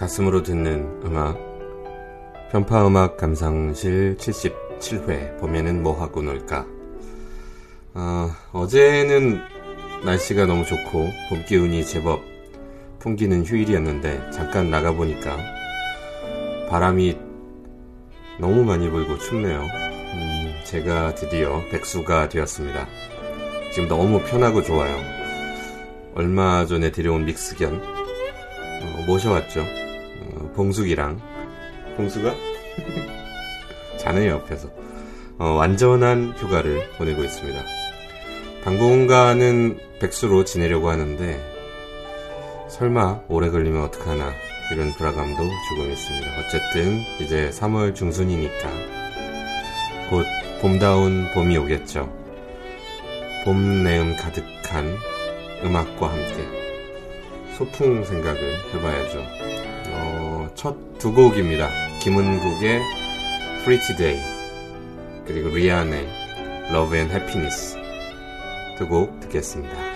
가슴으로 듣는 음악. 편파음악 감상실 77회 봄에는 뭐하고 놀까? 어, 어제는 날씨가 너무 좋고 봄 기운이 제법 풍기는 휴일이었는데 잠깐 나가보니까 바람이 너무 많이 불고 춥네요. 음, 제가 드디어 백수가 되었습니다. 지금 너무 편하고 좋아요. 얼마 전에 데려온 믹스견 어, 모셔왔죠. 어, 봉숙이랑 봉숙아? 자네요 옆에서 어, 완전한 휴가를 보내고 있습니다. 당분간은 백수로 지내려고 하는데 설마 오래 걸리면 어떡하나 이런 불안감도 조금 있습니다. 어쨌든 이제 3월 중순이니까 곧 봄다운 봄이 오겠죠. 봄 내음 가득한 음악과 함께 소풍 생각을 해봐야죠. 어, 첫두 곡입니다. 김은국의 Pretty Day 그리고 리안의 Love and Happiness 두 곡 듣겠습니다.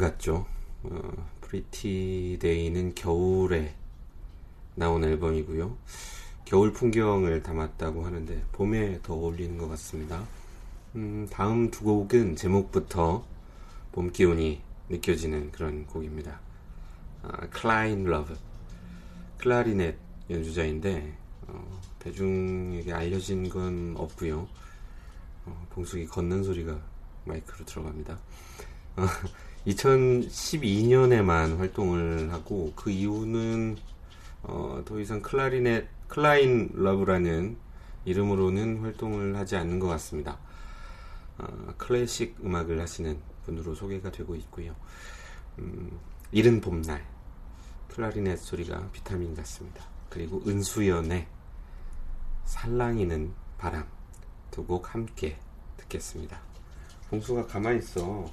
같죠. 어, Pretty Day는 겨울에 나온 앨범이고요. 겨울 풍경을 담았다고 하는데 봄에 더 어울리는 것 같습니다. 음, 다음 두 곡은 제목부터 봄 기운이 느껴지는 그런 곡입니다. 아, 클라인 러브 클라리넷 연주자인데 어, 대중에게 알려진 건 없고요. 어, 봉숙이 걷는 소리가 마이크로 들어갑니다. 어, 2012년에만 활동을 하고 그 이후는 어, 더 이상 클라리넷 클라인 러브라는 이름으로는 활동을 하지 않는 것 같습니다. 어, 클래식 음악을 하시는 분으로 소개가 되고 있고요. 음, 이른 봄날 클라리넷 소리가 비타민 같습니다. 그리고 은수연의 살랑이는 바람 두 곡 함께 듣겠습니다. 봉수가 가만히 있어.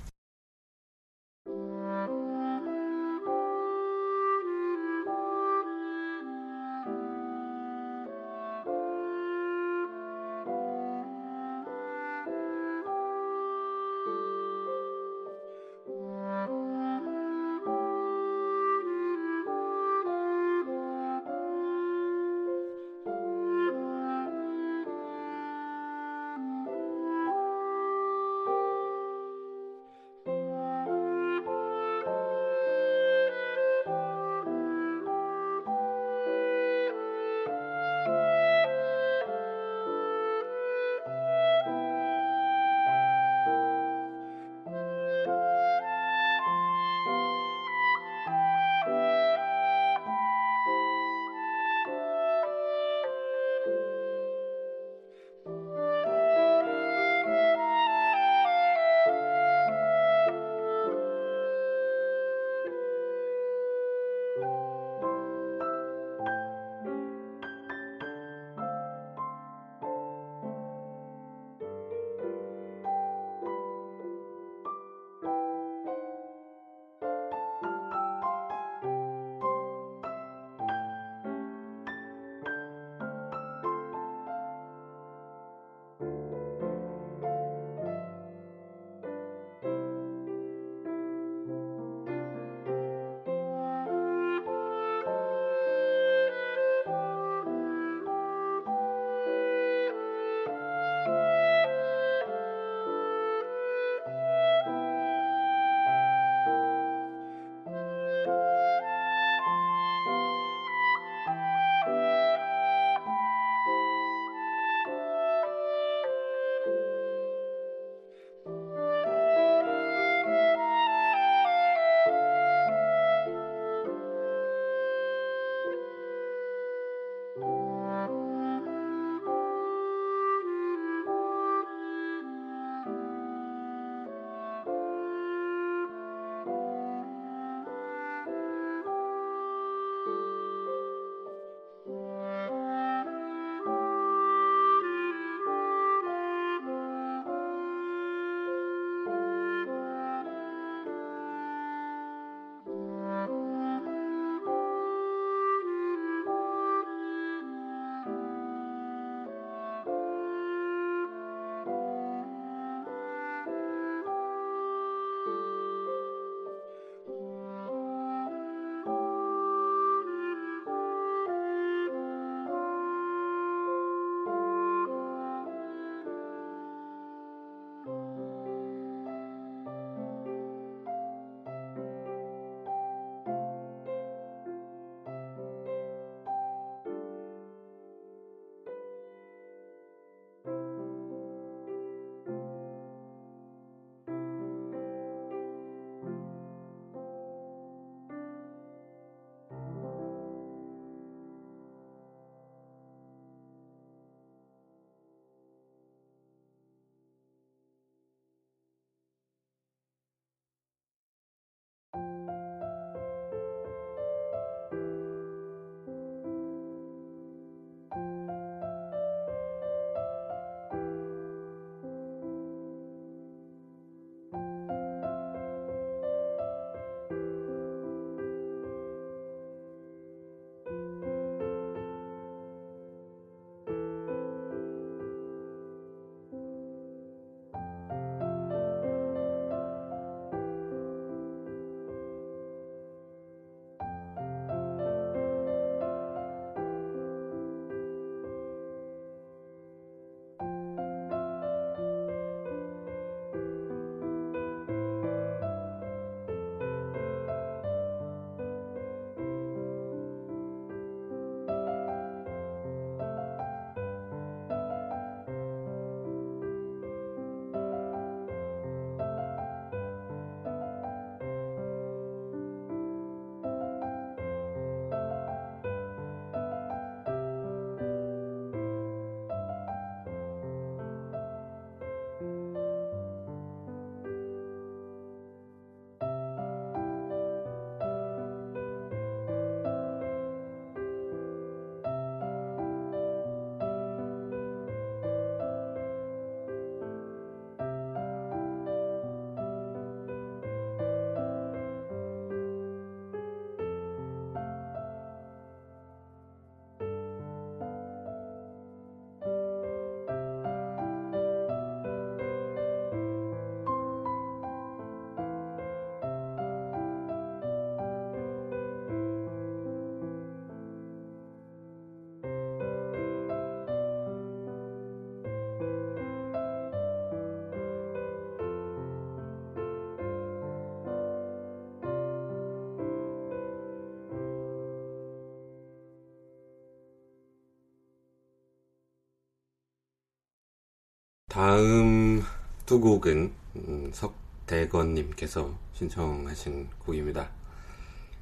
다음 두 곡은 음, 석대건님께서 신청하신 곡입니다.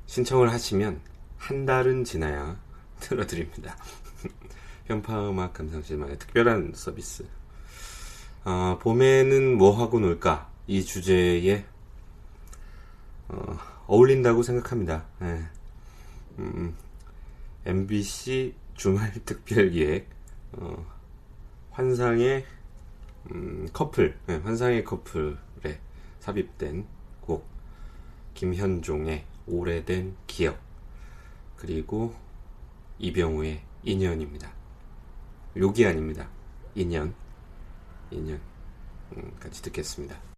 신청을 하시면 한 달은 지나야 들어드립니다. 현파음악 감상실만의 특별한 서비스. 어, 봄에는 뭐 하고 놀까? 이 주제에 어, 울린다고 생각합니다. 네. 음, MBC 주말 특별 기획 어, 환상의 음, 커플, 네, 환상의 커플에 삽입된 곡 김현종의 오래된 기억 그리고 이병우의 인연입니다. 욕이 아닙니다. 인연, 인연 음, 같이 듣겠습니다.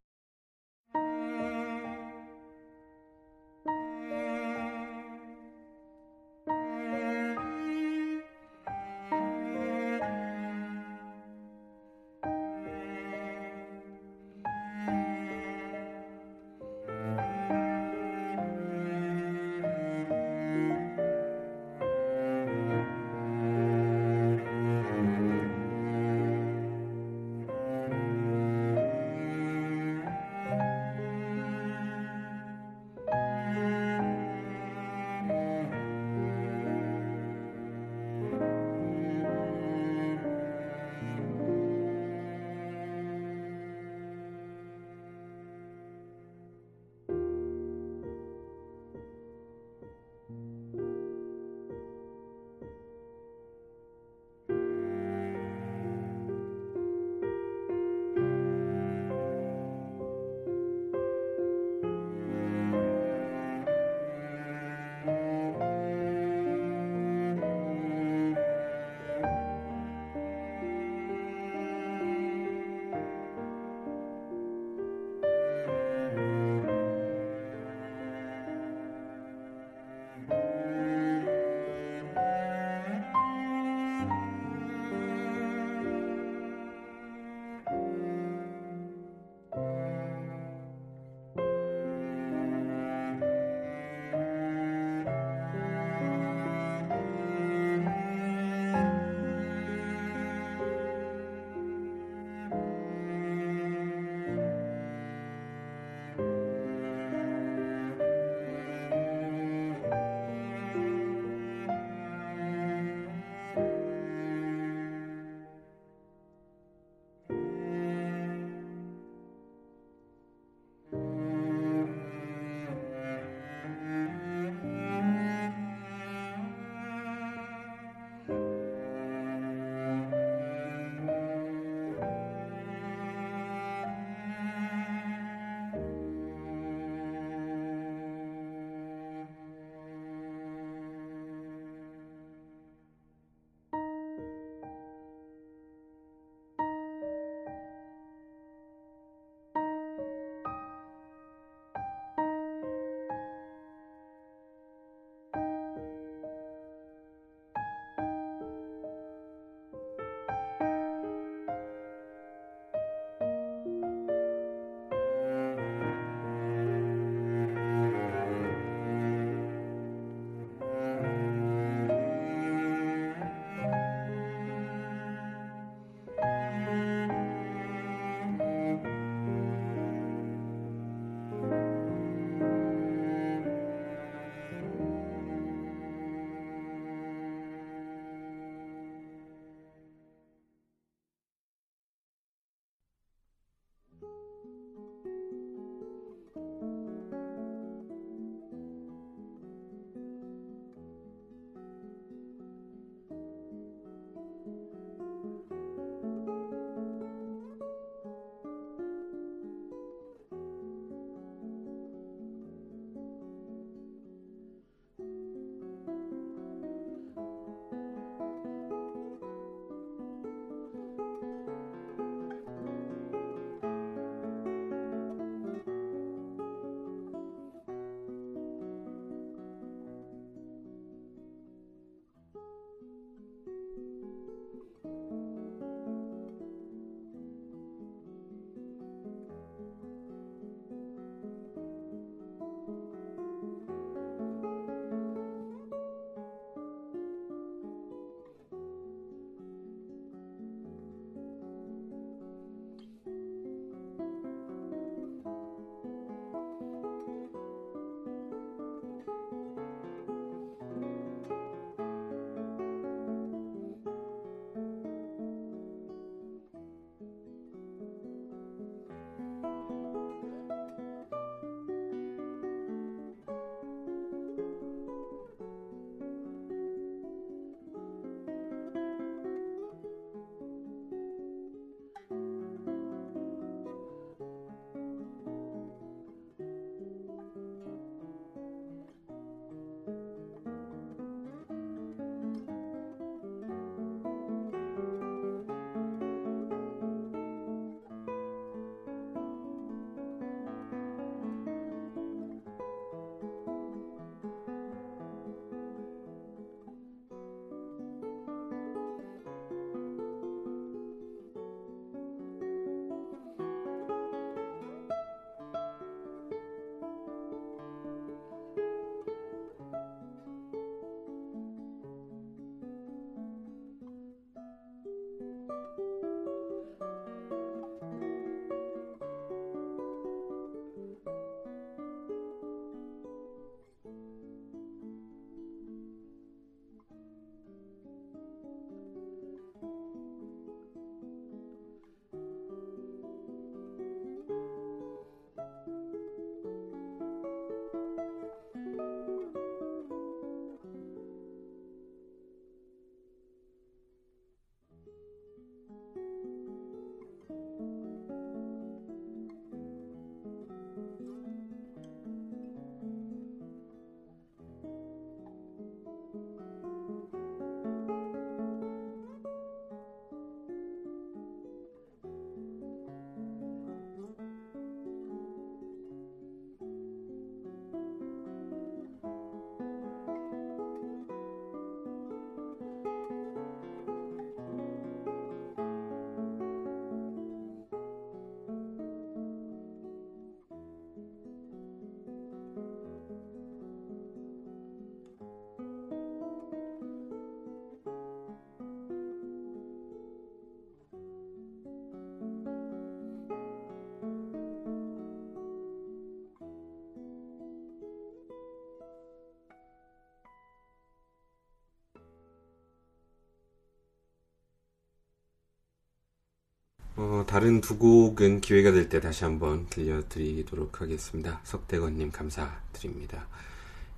어, 다른 두 곡은 기회가 될 때 다시 한번 들려드리도록 하겠습니다. 석대건님 감사드립니다.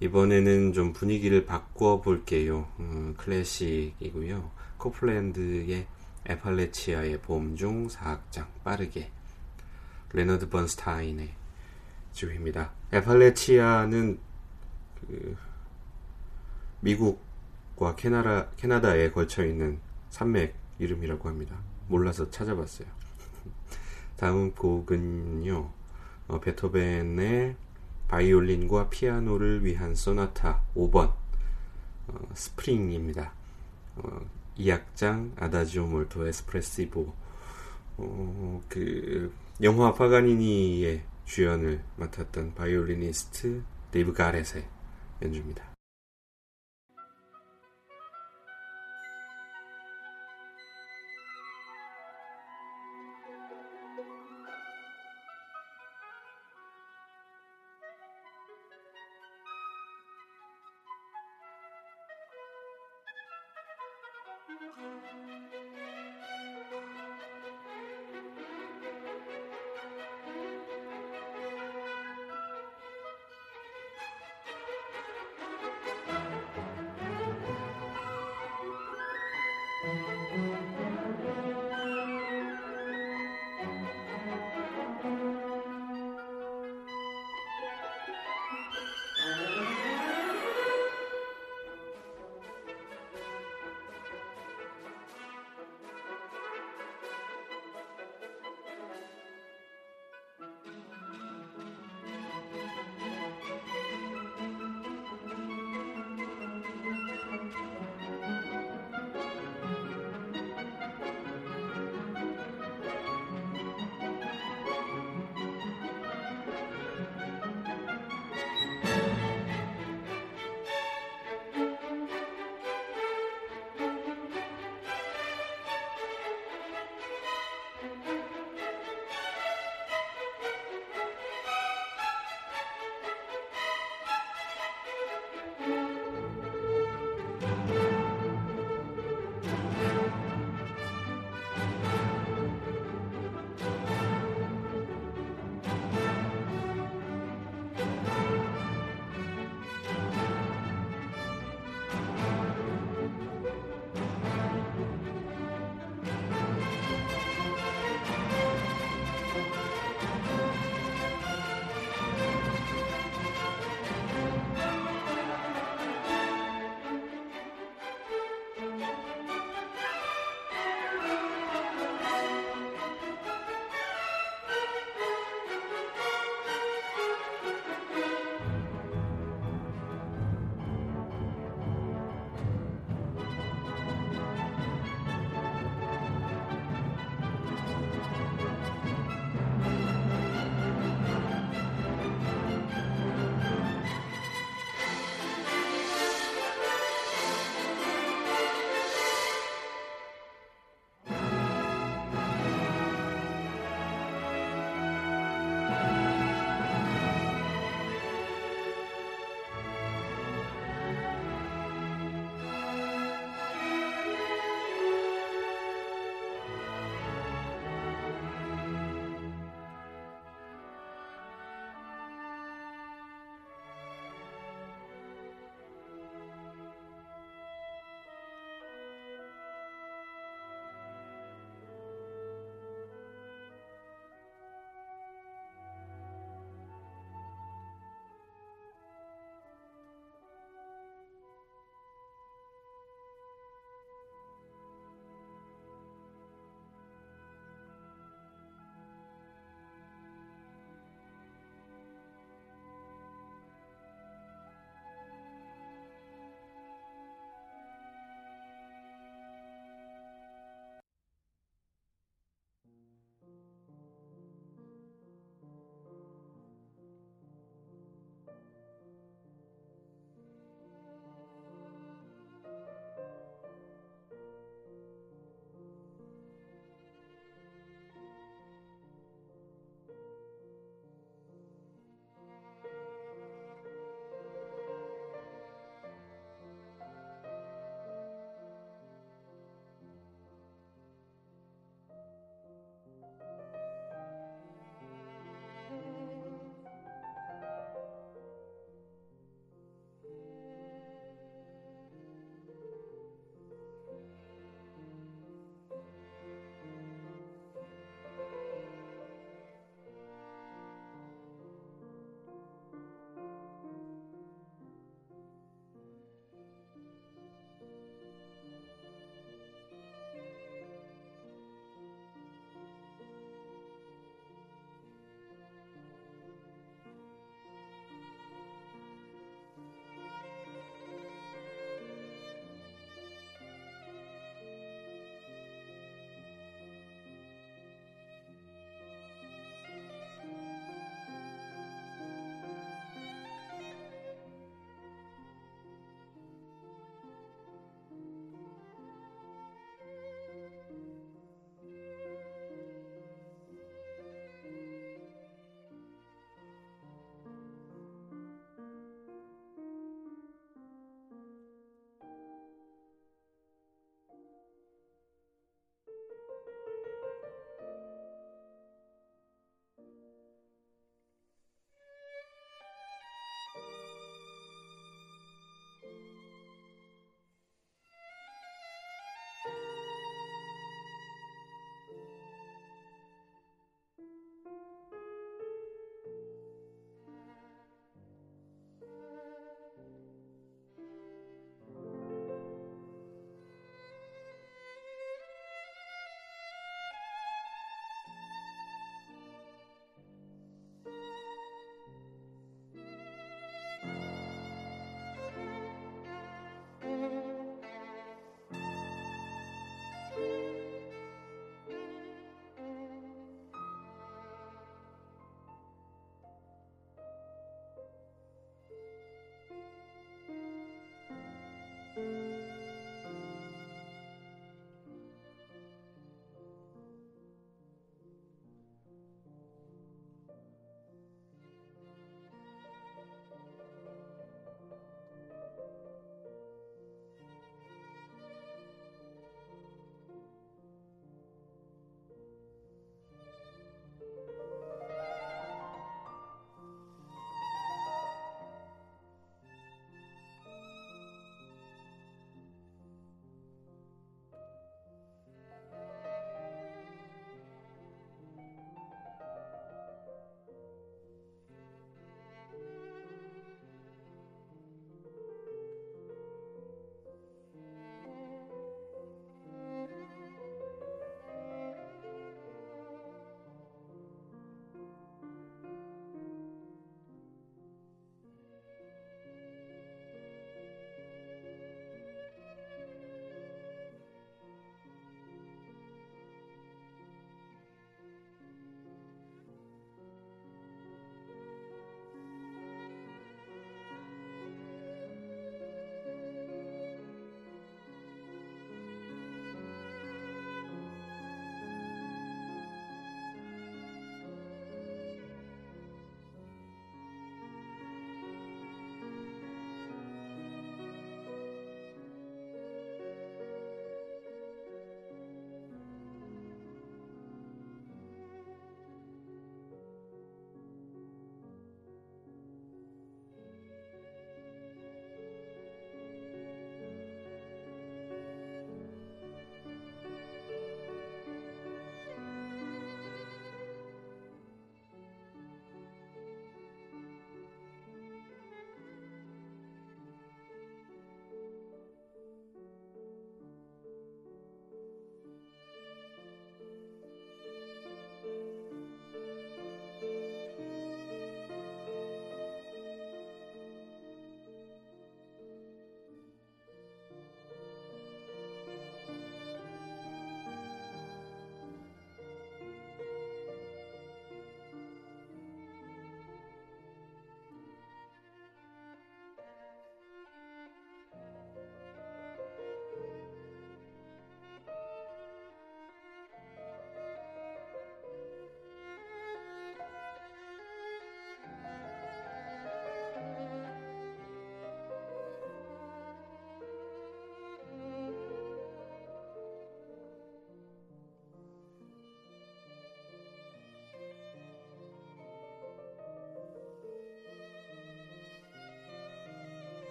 이번에는 좀 분위기를 바꿔볼게요. 음, 클래식이고요. 코플랜드의 애팔래치아의 봄 중 4악장 빠르게 레너드 번스타인의 연주입니다. 애팔래치아는 그 미국과 캐나다, 캐나다에 걸쳐 있는 산맥 이름이라고 합니다. 몰라서 찾아봤어요. 다음 곡은요, 어, 베토벤의 바이올린과 피아노를 위한 소나타 5번, 어, Spring입니다. 어, 2악장 Adagio molto espressivo, 어, 그, 영화 파가니니의 주연을 맡았던 바이올리니스트 데이비드 가렛의 연주입니다.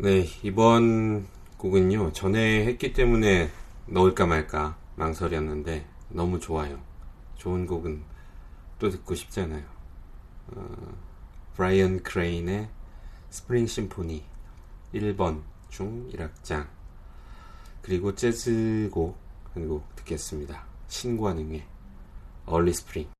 네, 이번 곡은요, 전에 했기 때문에 넣을까 말까 망설였는데, 너무 좋아요. 좋은 곡은 또 듣고 싶잖아요. 어, 브라이언 크레인의 Spring Symphony 1번 중 1악장 그리고 재즈곡 한 곡 듣겠습니다. 신관웅의 Early Spring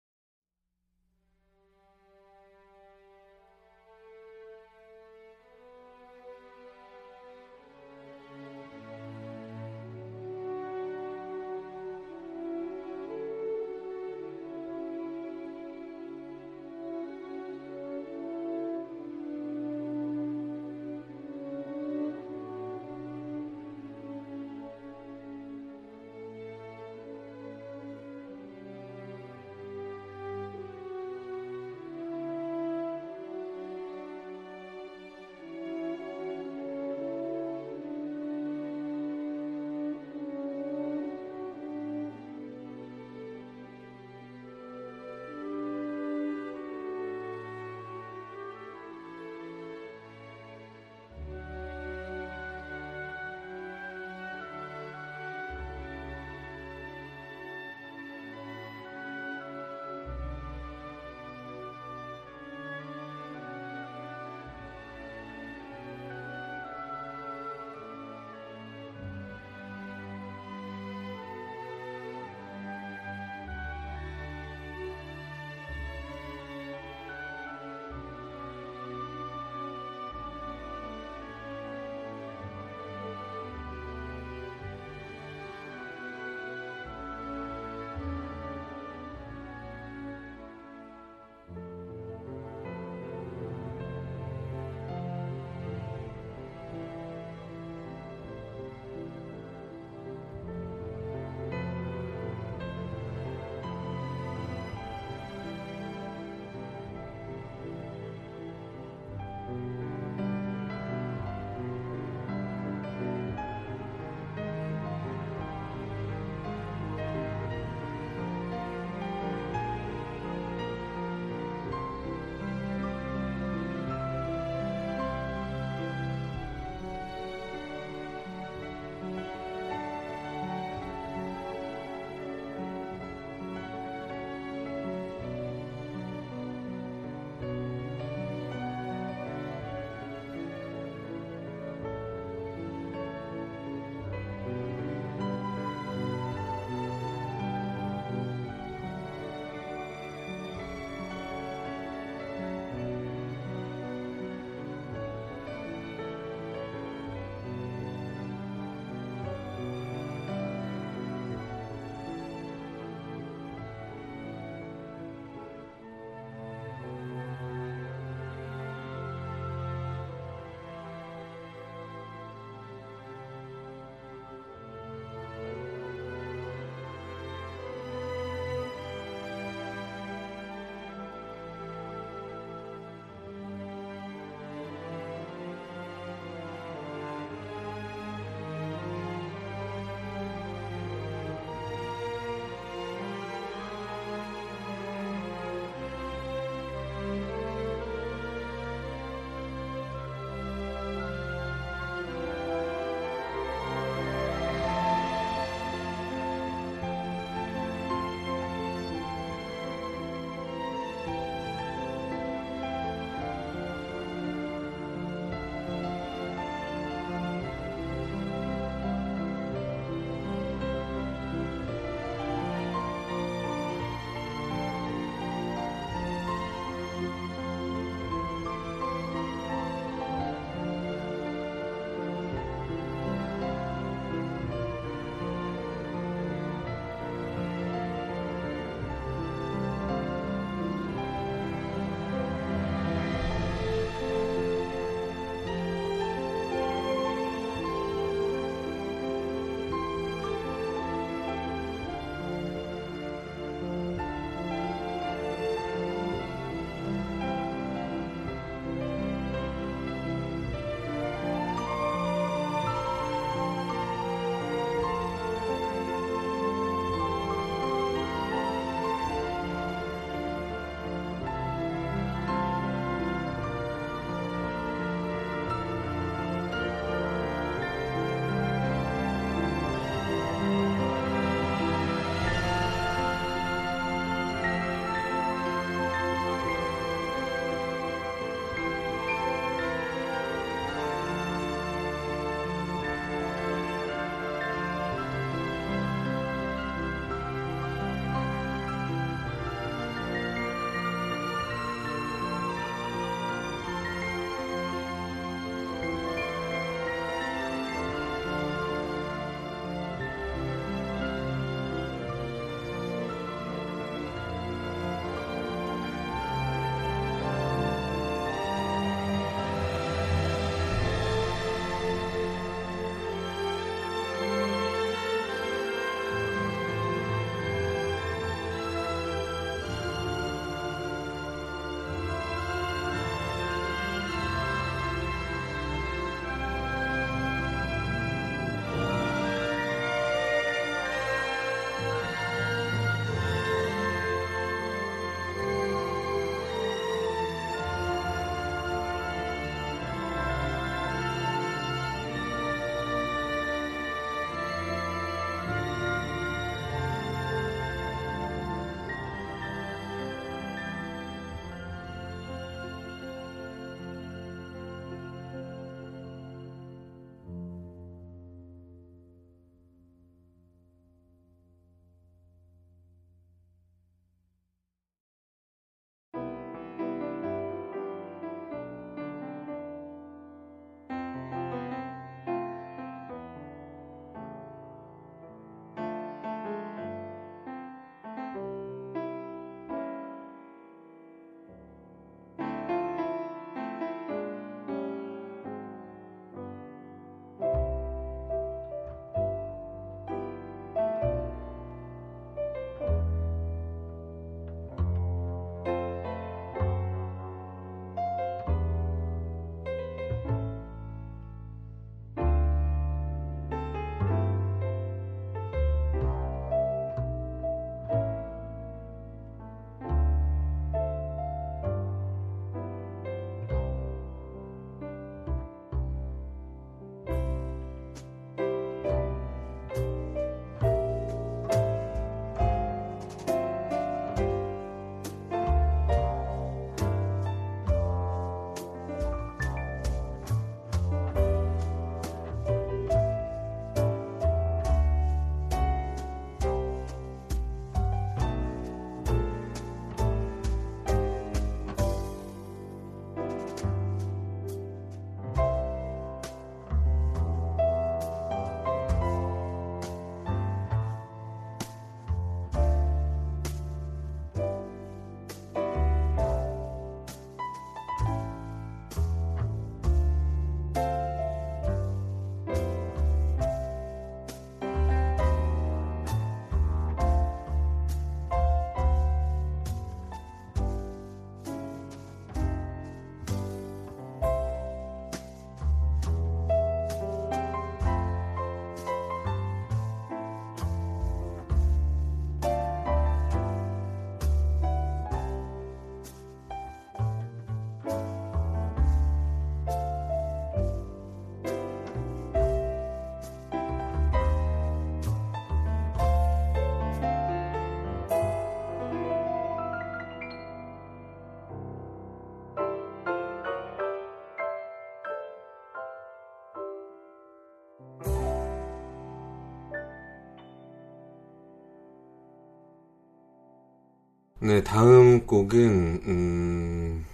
네, 다음 곡은 음,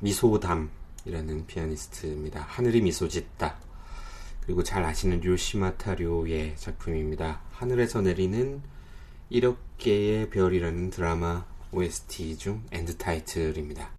미소담이라는 피아니스트입니다. 하늘이 미소 짓다. 그리고 잘 아시는 요시마타 료의 작품입니다. 하늘에서 내리는 1억 개의 별이라는 드라마 OST 중 End Title입니다.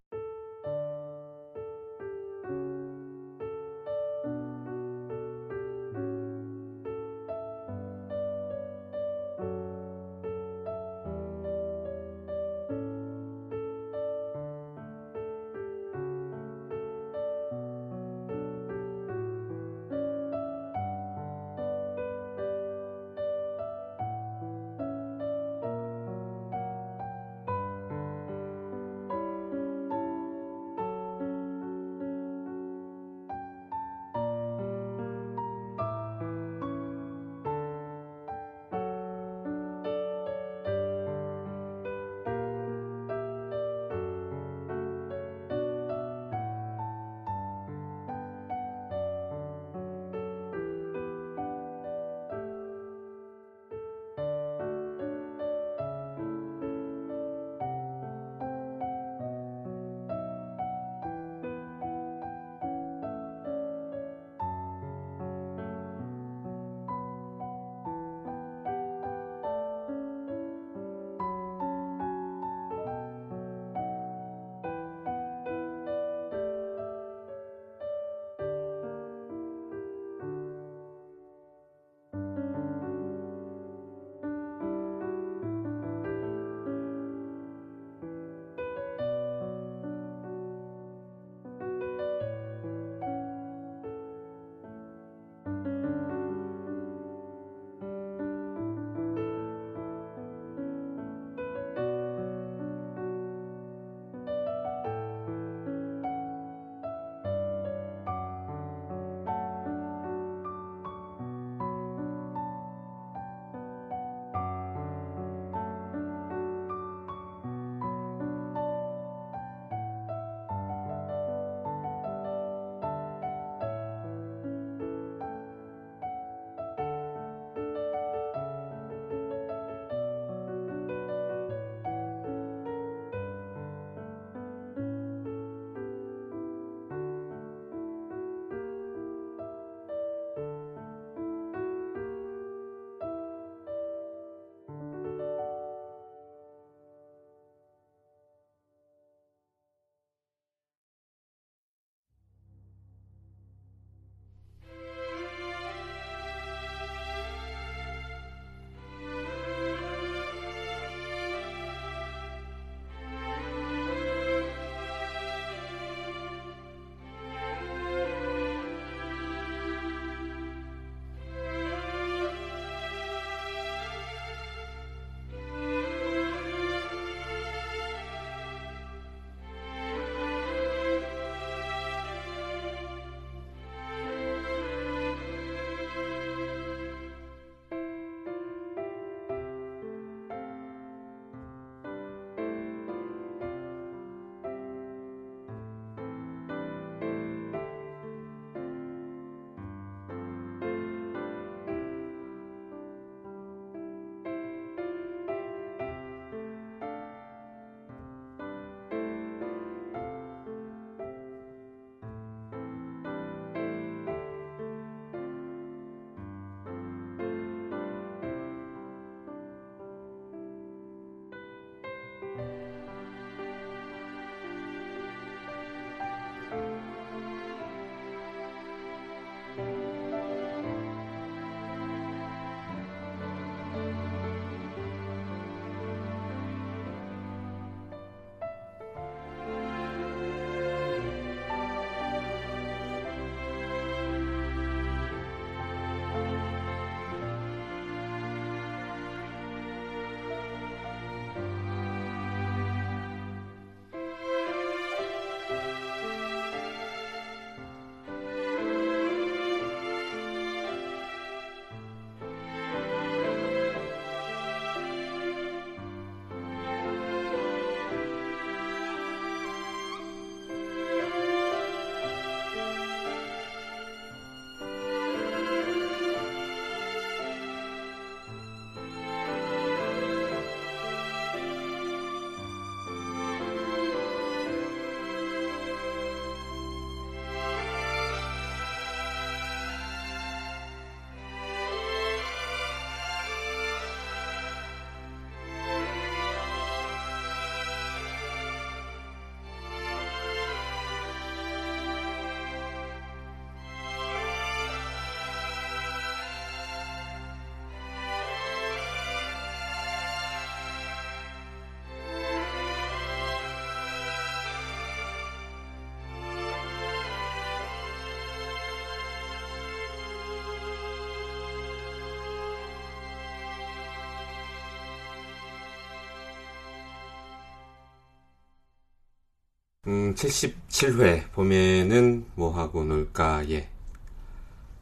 음, 77회 봄에는 뭐하고 놀까 예.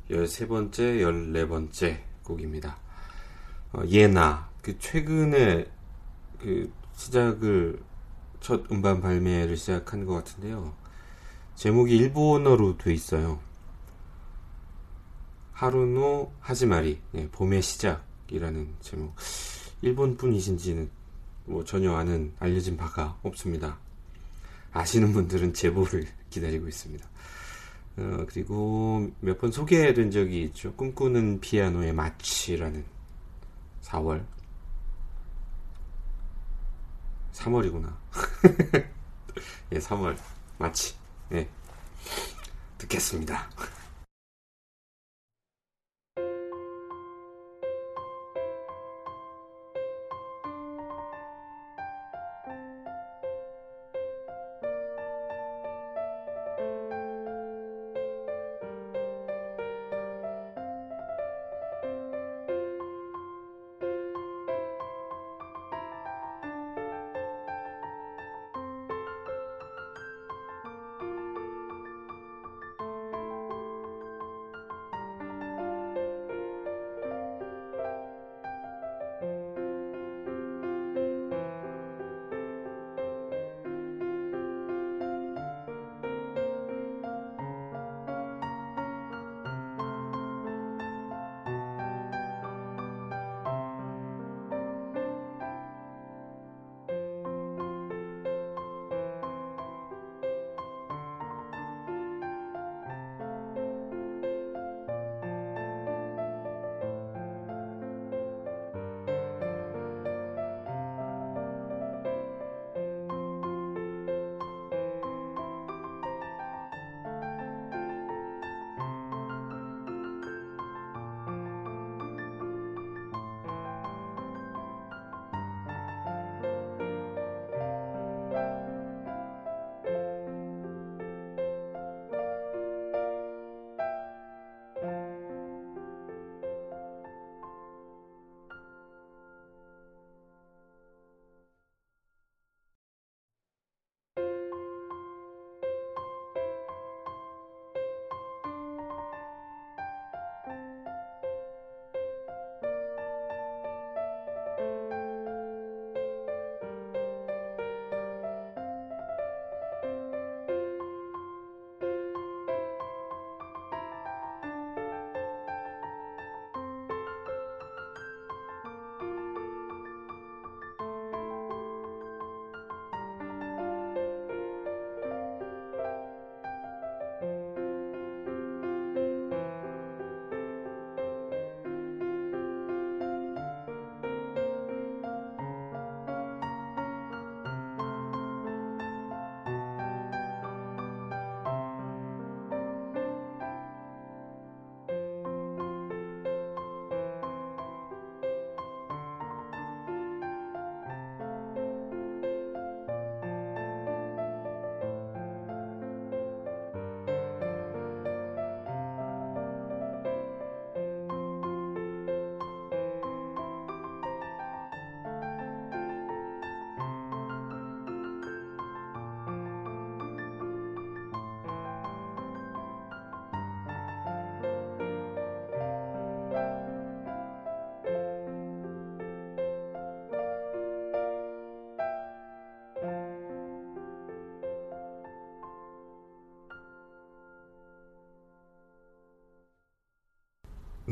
13번째 14번째 곡입니다. 어, 예나. 그 최근에 그 시작을 첫 음반 발매를 시작한 것 같은데요. 제목이 일본어로 돼 있어요. 하루노 하지마리. 예, 봄의 시작이라는 제목. 일본 분이신지는 뭐 전혀 아는 알려진 바가 없습니다 아시는 분들은 제보를 기다리고 있습니다. 어, 그리고 몇 번 소개해드린 적이 있죠. 꿈꾸는 피아노의 마치라는 4월 3월이구나. 예, 3월 마치. 예. 듣겠습니다.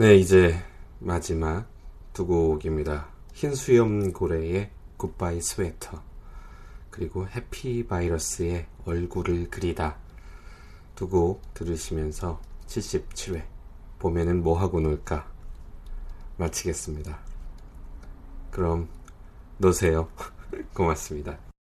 네, 이제 마지막 두 곡입니다. 흰 수염 고래의 굿바이 스웨터 그리고 해피 바이러스의 얼굴을 그리다 두 곡 들으시면서 77회 봄에는 뭐 하고 놀까 마치겠습니다. 그럼 노세요. 고맙습니다.